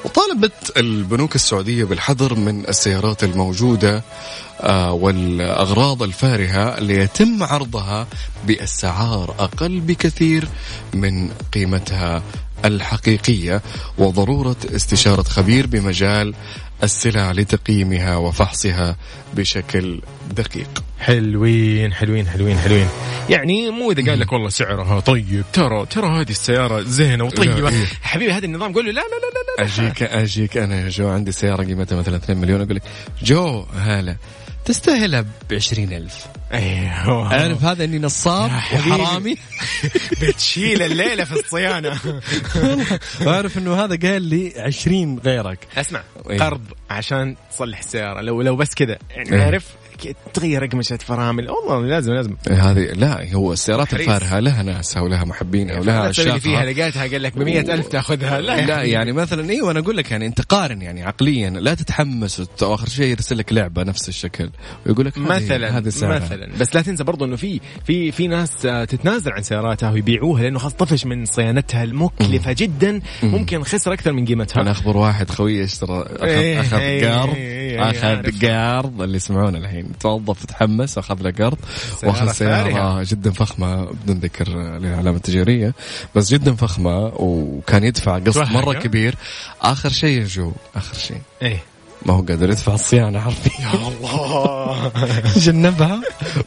وطالبت البنوك السعودية بالحذر من السيارات الموجودة آه، والأغراض الفارهة اللي يتم عرضها بأسعار أقل بكثير من قيمتها. الحقيقية وضرورة استشارة خبير بمجال السلع لتقييمها وفحصها بشكل دقيق. حلوين حلوين حلوين حلوين. يعني مو إذا قال لك والله سعرها طيب ترى ترى هذه السيارة زينة وطيبة. إيه. حبيبي هذا النظام قول له لا لا لا لا, لا. أجيك أجيك أنا يا جو عندي سيارة قيمتها مثلا 2 مليون أقول لك جو هلا. تستاهلها ب ألف. أيوه. عارف هذا إني نصاب. وحرامي. بتشيل الليلة في الصيانة. واعرف إنه هذا قال لي 20 غيرك. أسمع. إيه. قرض عشان تصلح السيارة. لو لو بس كذا يعني إيه. عارف؟ تغير رقمشه فرامل. والله لازم لازم. هذه لا هو السيارات. الفارهة لها ناسها ولها محبينها ولها لا تسوي لي فيها لقيتها قال لك ب ألف تاخذها. لا, لا. يعني مثلا أيوه أنا أقول لك يعني انت قارن يعني عقليا لا تتحمس وآخر شيء يرسل لك لعبة نفس الشكل. ويقول لك مثلا هذا سعرها. مثلا. بس لا تنسى برضو إنه في في في ناس تتنازل عن سياراتها ويبيعوها لأنه خلاص طفش من صيانتها المكلفة جدا. ممكن خسر أكثر من قيمتها. أنا أخبر واحد خوي اشترى إيه، أخذ اخذ إيه، قرض. إيه، إيه، أخذ. قرض اللي يسمعونه الحين. توظف تحمس واخذ له قرض وأخذ سيارة. فارهة. جدا فخمة بدون ذكر العلامه التجاريه بس جدا فخمة وكان يدفع قسط مرة؟ كبير. آخر شيء يا جو آخر شيء. إيه. ما هو قادر يدفع الصيانة حرفيا. الله. جنبها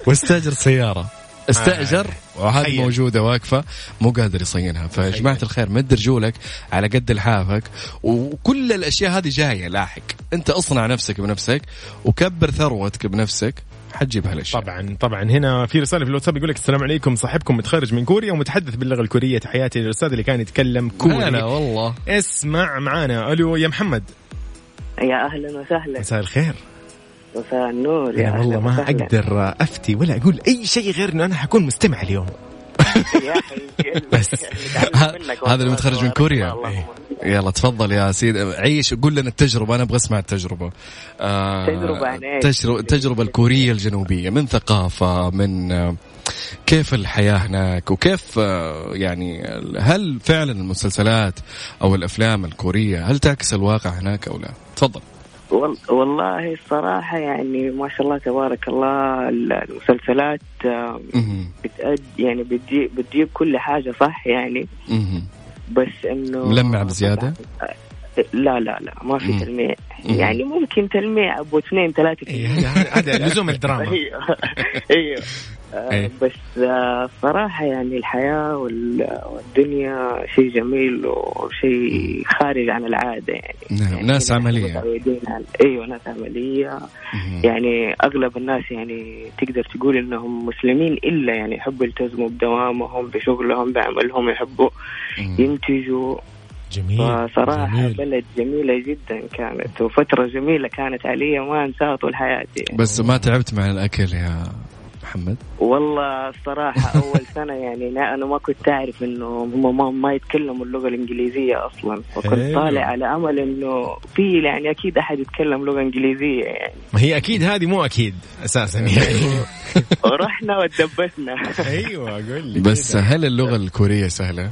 واستأجر سيارة. استأجر. وهذه تخيل. موجودة واقفة مو قادر يصينها. فيا جماعة الخير مد رجولك على قد لحافك. وكل الأشياء هذه جاية لاحق. أنت اصنع نفسك بنفسك وكبر ثروتك بنفسك حتجيب هالاشياء طبعا طبعا. هنا في رسالة في الواتساب يقول لك السلام عليكم صاحبكم متخرج من كوريا ومتحدث باللغة الكورية. تحياتي للأستاذ اللي كان يتكلم كوري. هلا والله. اسمع معانا ألو يا محمد. يا أهلا وسهلا. مساء الخير. مساء النور. يا يا والله ما وسهلاً. أقدر أفتي ولا أقول أي شيء غير إنه أنا حكون مستمع اليوم. يا بس. ه- هذا اللي متخرج من كوريا. يلا تفضل يا سيدي عيش قول لنا التجربة. أنا أبغى أسمع التجربة. آه؟ تجربة, التجربة الكورية الجنوبية. من ثقافة من آه كيف الحياة هناك؟ وكيف آه يعني هل فعلا المسلسلات أو الأفلام الكورية هل تعكس الواقع هناك أو لا؟ تفضل. وال- والله الصراحة يعني ما شاء الله تبارك الله ال- المسلسلات. بتأد يعني بتجيب بتجيب كل حاجة صح يعني. بس إنه ملمع بزيادة؟ لا لا لا ما في. تلميع. يعني ممكن تلميع أبو اثنين ثلاثة إيه، هذا لزوم الدراما أيوه آه، إيه. بس آه، صراحة يعني الحياة وال- والدنيا شيء جميل وشيء خارج عن العادة يعني, نعم، يعني ناس عملية. إيوه ناس عملية مهم. يعني أغلب الناس يعني تقدر تقول إنهم مسلمين إلا يعني يحبوا يلتزموا بدوامهم بشغلهم بعملهم يحبوا مهم. ينتجوا جميل فصراحة جميل. بلد جميلة جدا كانت وفترة جميلة كانت علي ما أنساها طول حياتي بس ما تعبت مع الأكل يا محمد والله الصراحة أول سنة يعني لا- أنا ما كنت أعرف إنه هم ما, ما يتكلموا اللغة الإنجليزية أصلا وكنت حلو. طالع على أمل إنه في يعني أكيد أحد يتكلم لغة إنجليزية يعني ما هي أكيد هذه مو أكيد أساسا يعني ورحنا وتدبسنا أيوه قول لي بس. هل اللغة الكورية سهلة؟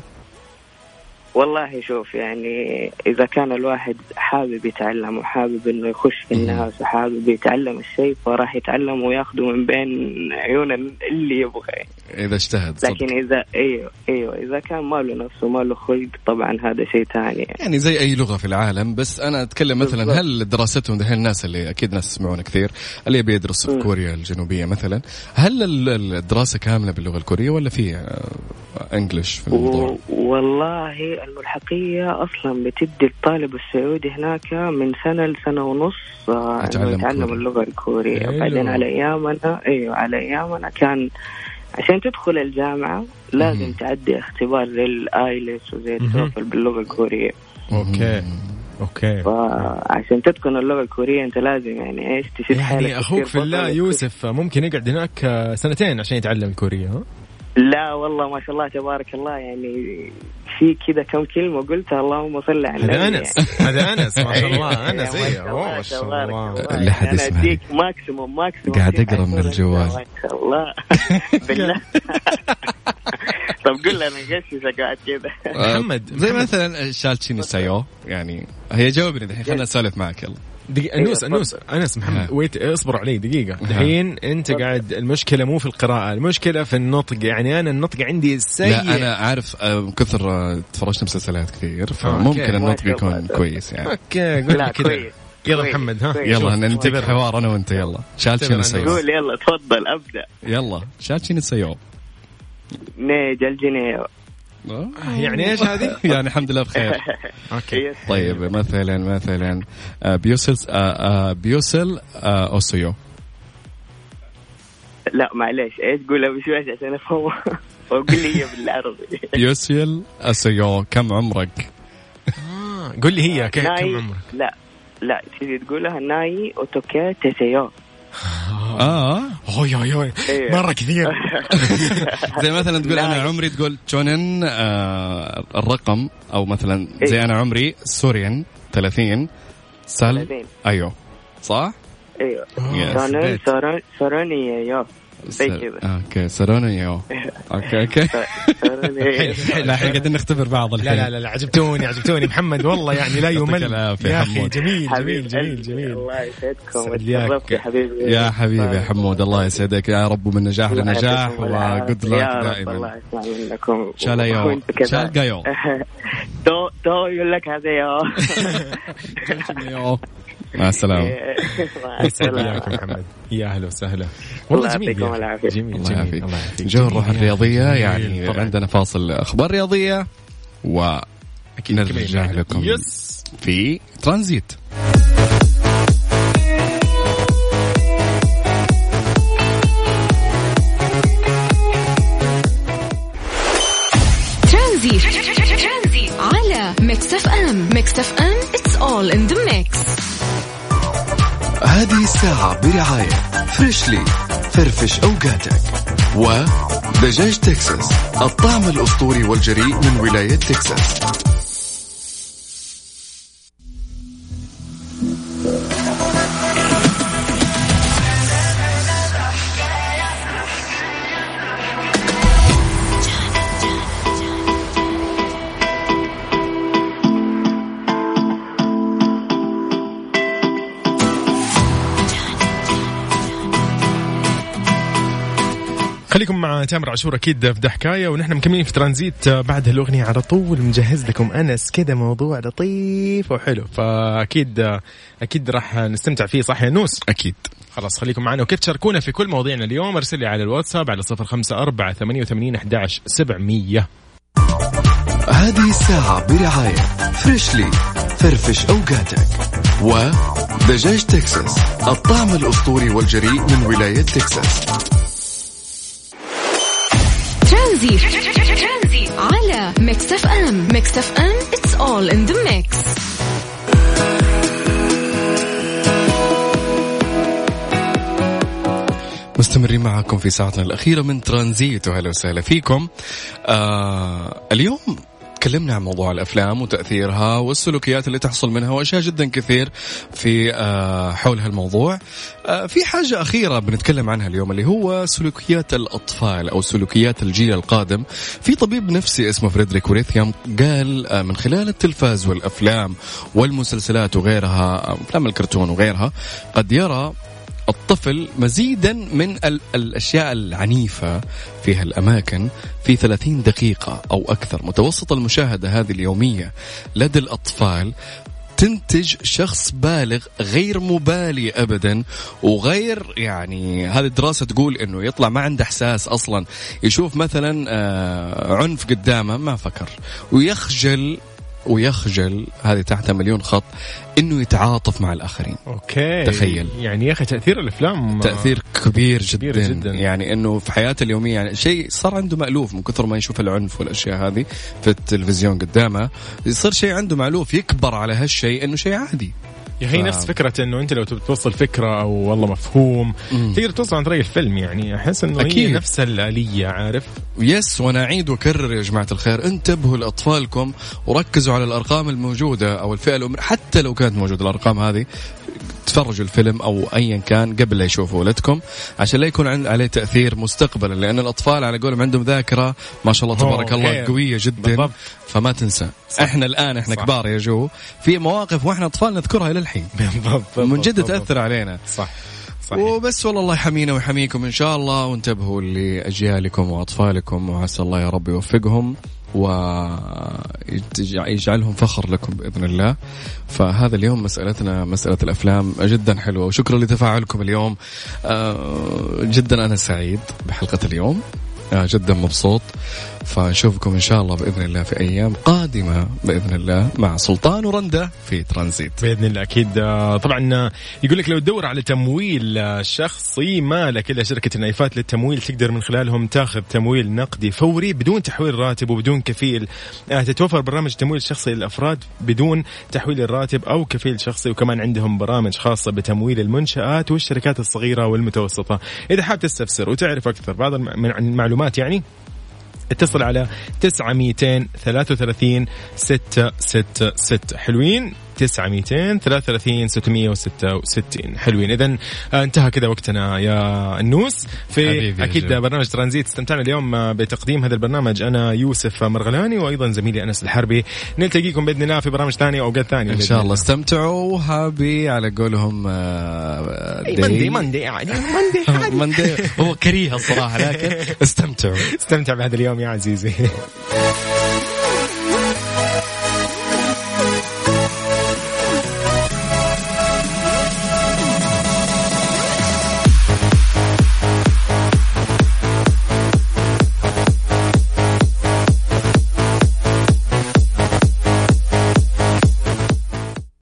والله شوف يعني إذا كان الواحد حابب يتعلم وحابب إنه يخش في الناس وحابب يتعلم الشيء فراح يتعلم وياخده من بين عيون اللي يبغى. إذا اجتهد صدق. لكن إذا إيوه إيوه إذا كان ما له نفسه ما له خلق طبعا هذا شيء ثاني يعني زي أي لغة في العالم بس أنا أتكلم مثلا بالضبط. هل دراستهم دحين الناس اللي أكيد ناس يسمعونا كثير اللي يبي يدرس في. كوريا الجنوبية مثلا هل ال- ال- الدراسة كاملة باللغة الكورية ولا في آه، انجلش في الموضوع؟ والله الملحقية أصلا بتدي الطالب السعودي هناك من سنة لسنة ونص آه، يتعلم. اللغة الكورية. بعدين على أيامنا أيوه على أيامنا كان عشان تدخل الجامعة لازم مهم. تعدي اختبار زي ال IELTS وزي. ال TOEFL باللغة الكورية okay okay فعشان تتقن اللغة الكورية أنت لازم يعني إيش تشد حالك يعني أخوك في الله. يوسف ممكن يقعد هناك سنتين عشان يتعلم الكورية ها؟ لا والله ما شاء الله تبارك الله يعني في كذا كم كلمة قلتها اللهم صل على هذا النبي. أنس هذا أنس ما شاء الله أنس يا إيه ما شاء الله اللي حد. أديك maximum maximum قاعد أقرأ من الجوال. ما شاء الله. بالله. طب قول أنا غششك قاعد كذا؟ محمد زي. مثلا 잘 지내세요 يعني هي جاوبني الحين خلينا نسولف معك يلا. دقيقة انوس أيوة، انوس أنس محمد. wait اصبر علي دقيقة. الحين أنت قاعد المشكلة مو في القراءة المشكلة في النطق. يعني أنا النطق عندي سيء. لا أنا عارف آه، كثر آه، تفرجت مسلسلات كثير. فممكن النطق يكون. كويس يعني. okay قول كذا. يلا محمد ها. يلا اعتبر. الحوار أنا وأنت يلا. شالتشيني اعتبر سايو قول يلا تفضل أبدأ. يلا شالتشيني سايو نيج الجنيه آه. يعني إيش هذه؟ يعني الحمد لله بخير. أوكي. طيب مثلا مثلا آه، بيوسل آه، آه، بيوسل آه، اوسيو لا معليش. إيش قولها بشويش عشان أفهم؟ وقول لي هي بالعربي. بيوسل اوسيو كم عمرك؟ آه، قول لي هي. كم عمرك؟ لا لا تجي تقولها؟ ناي أوتوكي تسيو. آه. أوي أوي أوي إيه. مرة كثير زي مثلا تقول أنا. عمري تقول تشونن آه الرقم أو مثلا زي إيه. أنا عمري سوريان 30 سال 30. أيوه صح؟ أيوه يس. سونن يو زي كذا. أوكي سروني يو أوكي أوكي. لا الحين قاعدين نختبر بعض لا الحين. لا لا لا عجبتوني عجبتوني. محمد والله يعني لا يعطيك يمل. يا أخي. جميل جميل جميل جميل. الله يسعدكم. يا حبيبي يا حبيبي يا حمود الله يسعدك. يا رب ومن نجاح لنجاح. وجود لك دائما. الله يسمع منكم شالا يو وأنت كذلك. شال قايو تو تو يقول لك هذا يو يو. مع السلامة مع يسعد السلامة. وياك يا محمد يا أهلا وسهلا والله الله جميل يعطيكم يا أخي. العافية. جميل الله يعافيك الله جو الرياضية أخي. يعني طبعاً. عندنا فاصل أخبار رياضية و أكيد كمل نرجع معنا. لكم يس في ترانزيت ترانزي على Mix FM Mix FM it's all in the mix هذه الساعة برعاية فريشلي. فرفش أوقاتك. ودجاج تكساس. الطعم الأسطوري والجريء من ولاية تكساس. خليكم مع تامر عاشور أكيد في ضحكايه ونحن مكملين في ترانزيت بعد هالأغنية على طول مجهز لكم أنس كذا موضوع لطيف وحلو. فأكيد أكيد راح نستمتع فيه صح يا نوس؟ أكيد. خلاص خليكم معنا وكيف تشاركونا في كل مواضيعنا اليوم؟ أرسل لي على الواتساب على صفر خمسة أربعة ثمانية وثمانين أحداش سبعمية. هذه الساعة برعاية فريشلي فرفش أوقاتك ودجاج تكساس الطعم الأسطوري والجريء من ولاية تكساس. ترانزي. على Mix FM Mix FM it's all in the mix. مستمرين معكم في ساعتنا الأخيرة من ترانزيت. وهلا وسهلا فيكم. آه اليوم تكلمنا عن موضوع الأفلام وتأثيرها والسلوكيات اللي تحصل منها وأشياء جدا كثير في آه حول هالموضوع. آه في حاجة أخيرة بنتكلم عنها اليوم اللي هو سلوكيات الأطفال أو سلوكيات الجيل القادم. في طبيب نفسي اسمه فريدريك وريثيام قال آه من خلال التلفاز والأفلام والمسلسلات وغيرها أفلام الكرتون وغيرها قد يرى الطفل مزيدا من ال- الأشياء العنيفة في هالأماكن في 30 دقيقة أو أكثر. متوسط المشاهدة هذه اليومية لدى الأطفال تنتج شخص بالغ غير مبالي ابدا وغير يعني هذه الدراسة تقول إنه يطلع ما عنده إحساس أصلا. يشوف مثلا آه، عنف قدامه ما فكر. ويخجل ويخجل هذه تحتها مليون خط إنه يتعاطف مع الآخرين. أوكي. تخيل. يعني يا أخي تأثير الأفلام تأثير كبير جدا, كبير جداً. يعني إنه في حياته اليومية يعني شيء صار عنده مألوف من كثر ما يشوف العنف والأشياء هذه في التلفزيون قدامه. يصير شيء عنده مألوف يكبر على هالشيء إنه شيء عادي. أخي ف- نفس فكرة إنه أنت لو تبي توصل فكرة أو والله مفهوم مم. تقدر توصل عن طريق الفيلم يعني أحس إنه هي. نفس الآلية عارف يس وأنا أعيد وأكرر يا جماعة الخير انتبهوا لأطفالكم وركزوا على الأرقام الموجودة أو الفئة العمريه حتى لو كانت موجودة الأرقام هذه تفرجوا الفيلم أو ايا كان قبل لا يشوفوا ولدكم عشان لا يكون عليه تأثير مستقبلا لأن الأطفال على قولهم عندهم ذاكرة ما شاء الله تبارك الله. قوية جدا بالضبط. فما تنسى صح. إحنا الآن إحنا صح. كبار يا جو في مواقف وإحنا أطفال نذكرها إلى الحين من جد. تأثر علينا صح صحيح وبس والله الله يحمينا ويحميكم إن شاء الله وانتبهوا لأجيالكم وأطفالكم وعسى الله يا رب يوفقهم ويجعلهم فخر لكم بإذن الله. فهذا اليوم مسألتنا مسألة الأفلام جدا حلوة وشكرا لتفاعلكم اليوم. آه، جدا أنا سعيد بحلقة اليوم. جدا مبسوط. فنشوفكم إن شاء الله بإذن الله في أيام قادمة بإذن الله مع سلطان ورنده في ترانزيت. بإذن الله أكيد. آه، طبعا آه، يقول لك لو تدور على تمويل آه، شخصي مالك الا شركة النايفات للتمويل تقدر من خلالهم تاخذ تمويل نقدي فوري بدون تحويل راتب وبدون كفيل. تتوفر برامج تمويل شخصي للأفراد بدون تحويل الراتب أو كفيل شخصي. وكمان عندهم برامج خاصة بتمويل المنشآت والشركات الصغيرة والمتوسطة. إذا حاب تستفسر وتعرف أكثر بعض الم- من عن المعلومات يعني اتصل على 933 666 حلوين. 933 666 حلوين. اذا انتهى كذا وقتنا يا النوس. في أكيد جو. برنامج ترانزيت استمتعنا اليوم آه، بتقديم هذا البرنامج. أنا يوسف مرغلاني وأيضا زميلي أنس الحربي. نلتقيكم بإذن الله في برامج ثانية واوقات ثانية إن شاء الله. استمتعوا وهابي على قولهم آه،. مندي مندي عادي. مندي مندي. هو كريه الصراحة لكن استمتعوا. استمتع بهذا اليوم يا عزيزي.